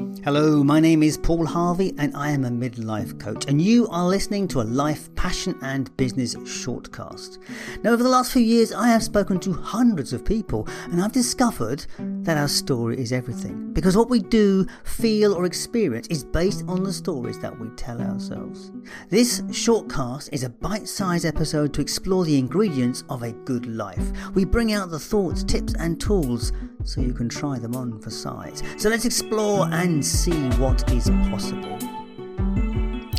Mm-hmm. Hello, my name is Paul Harvey and I am a midlife coach, and you are listening to a life, passion, and business shortcast. Now, over the last few years, I have spoken to hundreds of people, and I've discovered that our story is everything because what we do, feel, or experience is based on the stories that we tell ourselves. This shortcast is a bite sized episode to explore the ingredients of a good life. We bring out the thoughts, tips, and tools so you can try them on for size. So let's explore and see what is possible.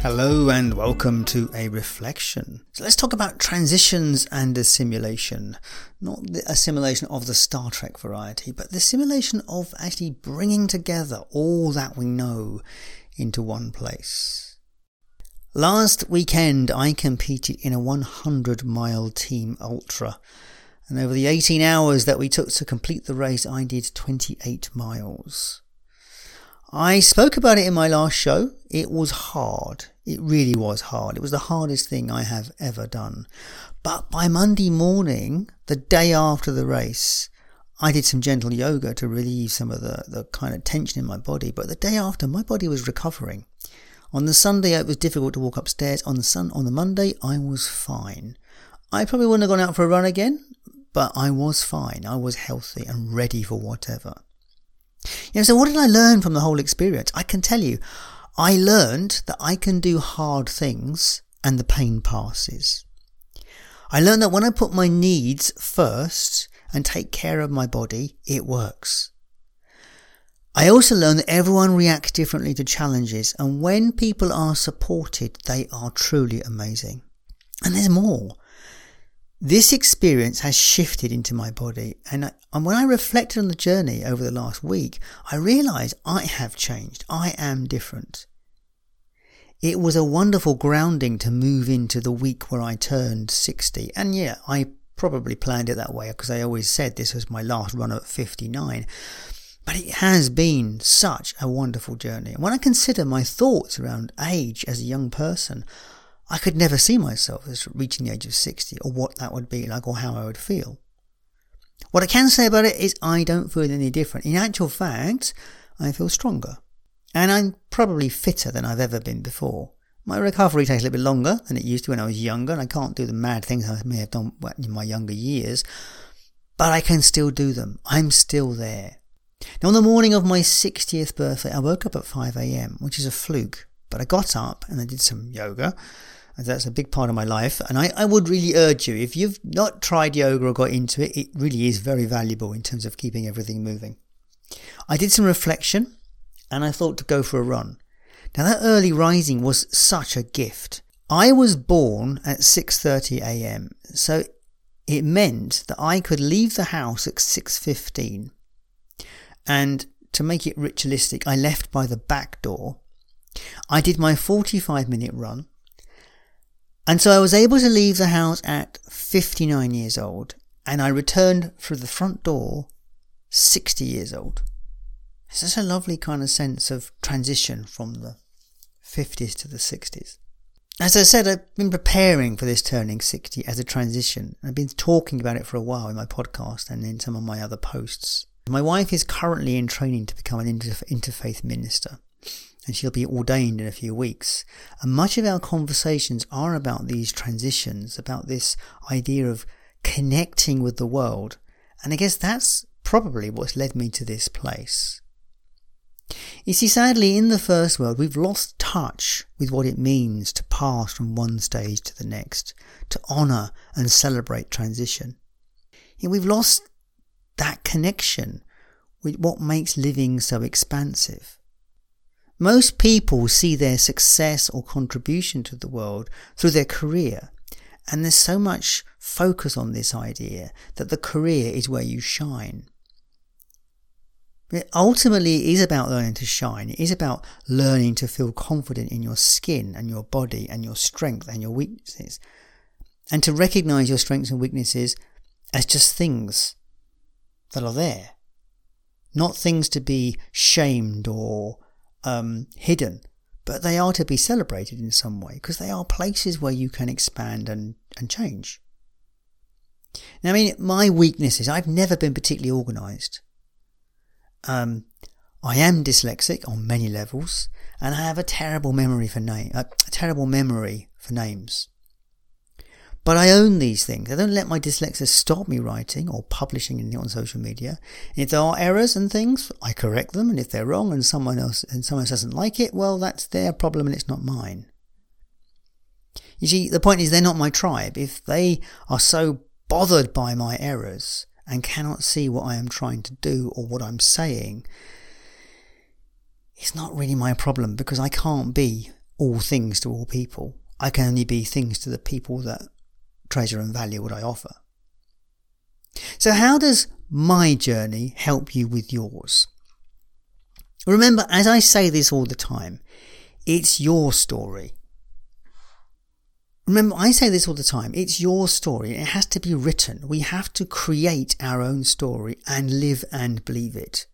Hello and welcome to a reflection. So let's talk about transitions and assimilation. Not the assimilation of the Star Trek variety, but the simulation of actually bringing together all that we know into one place. Last weekend I competed in a 100 mile team ultra. And over the 18 hours that we took to complete the race, I did 28 miles. I spoke about it in my last show. It was hard. It really was hard. It was the hardest thing I have ever done. But by Monday morning, the day after the race, I did some gentle yoga to relieve some of the, the kind of tension in my body. But the day after, my body was recovering. On the Sunday, it was difficult to walk upstairs. On the sun, on the Monday, I was fine. I probably wouldn't have gone out for a run again, but I was fine. I was healthy and ready for whatever. You know, so what did I learn from the whole experience? I can tell you, I learned that I can do hard things and the pain passes. I learned that when I put my needs first and take care of my body, it works. I also learned that everyone reacts differently to challenges, and when people are supported, they are truly amazing. And there's more. This experience has shifted into my body, and, I, and when I reflected on the journey over the last week, I realized I have changed. I am different. It was a wonderful grounding to move into the week where I turned 60. And yeah, I probably planned it that way because I always said this was my last run at 59. But it has been such a wonderful journey. And when I consider my thoughts around age as a young person, I could never see myself as reaching the age of 60 or what that would be like or how I would feel. What I can say about it is I don't feel any different. In actual fact, I feel stronger. And I'm probably fitter than I've ever been before. My recovery takes a little bit longer than it used to when I was younger, and I can't do the mad things I may have done in my younger years, but I can still do them. I'm still there. Now, on the morning of my 60th birthday, I woke up at 5am, which is a fluke, but I got up and I did some yoga that's a big part of my life. And I, I would really urge you, if you've not tried yoga or got into it, it really is very valuable in terms of keeping everything moving. I did some reflection and I thought to go for a run. Now that early rising was such a gift. I was born at 6:30 a.m. So it meant that I could leave the house at 6:15. And to make it ritualistic, I left by the back door. I did my 45 minute run. And so I was able to leave the house at 59 years old and I returned through the front door 60 years old. It's such a lovely kind of sense of transition from the 50s to the 60s. As I said, I've been preparing for this turning 60 as a transition. I've been talking about it for a while in my podcast and in some of my other posts. My wife is currently in training to become an interfaith minister and she'll be ordained in a few weeks. And much of our conversations are about these transitions, about this idea of connecting with the world. And I guess that's probably what's led me to this place. You see, sadly, in the first world, we've lost touch with what it means to pass from one stage to the next, to honour and celebrate transition. and we've lost that connection with what makes living so expansive. Most people see their success or contribution to the world through their career. And there's so much focus on this idea that the career is where you shine. It ultimately, it is about learning to shine. It is about learning to feel confident in your skin and your body and your strength and your weaknesses. And to recognize your strengths and weaknesses as just things that are there. Not things to be shamed or um, hidden, but they are to be celebrated in some way because they are places where you can expand and, and change. Now, I mean, my weakness is I've never been particularly organized. Um, I am dyslexic on many levels, and I have a terrible memory for name, a terrible memory for names. But I own these things. I don't let my dyslexia stop me writing or publishing anything on social media. And if there are errors and things, I correct them. And if they're wrong and someone else and someone else doesn't like it, well, that's their problem and it's not mine. You see, the point is they're not my tribe. If they are so bothered by my errors and cannot see what I am trying to do or what I'm saying, it's not really my problem because I can't be all things to all people. I can only be things to the people that treasure and value would I offer. So how does my journey help you with yours? Remember, as I say this all the time, it's your story. Remember, I say this all the time. It's your story. It has to be written. We have to create our own story and live and believe it.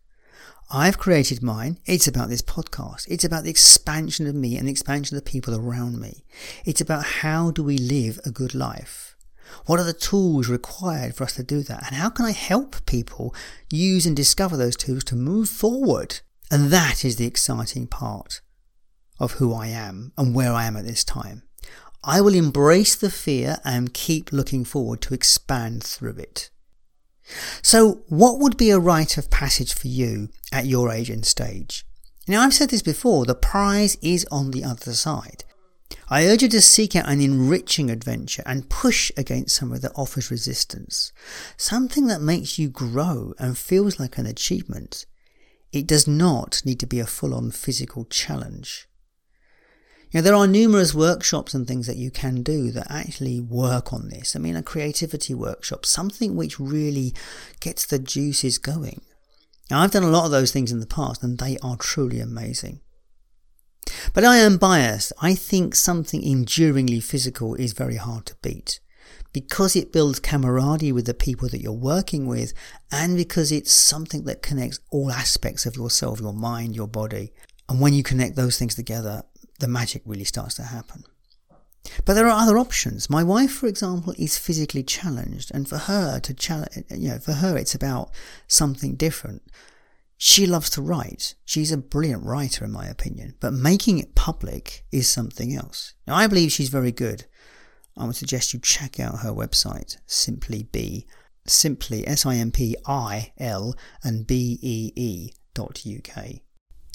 I've created mine. It's about this podcast. It's about the expansion of me and the expansion of the people around me. It's about how do we live a good life? What are the tools required for us to do that? And how can I help people use and discover those tools to move forward? And that is the exciting part of who I am and where I am at this time. I will embrace the fear and keep looking forward to expand through it. So, what would be a rite of passage for you at your age and stage? Now, I've said this before, the prize is on the other side. I urge you to seek out an enriching adventure and push against somewhere that offers resistance. Something that makes you grow and feels like an achievement. It does not need to be a full on physical challenge. You know, there are numerous workshops and things that you can do that actually work on this. I mean, a creativity workshop, something which really gets the juices going. Now, I've done a lot of those things in the past and they are truly amazing. But I am biased. I think something enduringly physical is very hard to beat because it builds camaraderie with the people that you're working with and because it's something that connects all aspects of yourself, your mind, your body. And when you connect those things together, the magic really starts to happen. But there are other options. My wife, for example, is physically challenged, and for her to challenge, you know, for her it's about something different. She loves to write. She's a brilliant writer, in my opinion, but making it public is something else. Now, I believe she's very good. I would suggest you check out her website, Simply Be, simply S I M P I L and B E E dot UK.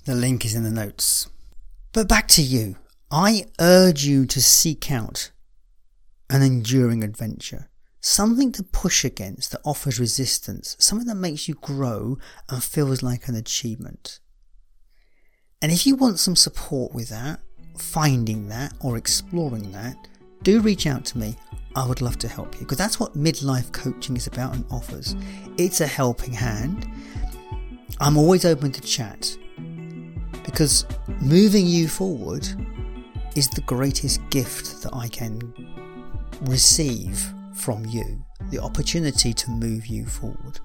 The link is in the notes. But back to you. I urge you to seek out an enduring adventure something to push against that offers resistance, something that makes you grow and feels like an achievement. And if you want some support with that, finding that or exploring that, do reach out to me. I would love to help you because that's what midlife coaching is about and offers. It's a helping hand. I'm always open to chat because moving you forward is the greatest gift that I can receive from you, the opportunity to move you forward.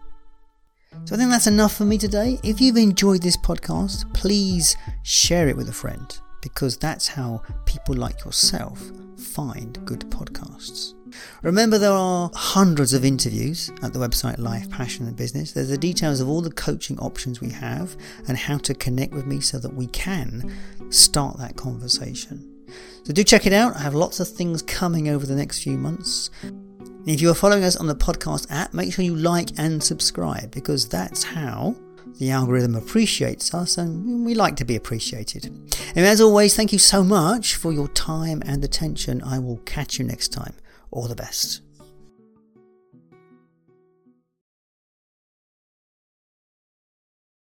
So I think that's enough for me today. If you've enjoyed this podcast, please share it with a friend because that's how people like yourself find good podcasts. Remember, there are hundreds of interviews at the website Life, Passion and Business. There's the details of all the coaching options we have and how to connect with me so that we can start that conversation. So do check it out. I have lots of things coming over the next few months. And if you are following us on the podcast app, make sure you like and subscribe because that's how the algorithm appreciates us and we like to be appreciated. And as always, thank you so much for your time and attention. I will catch you next time. All the best.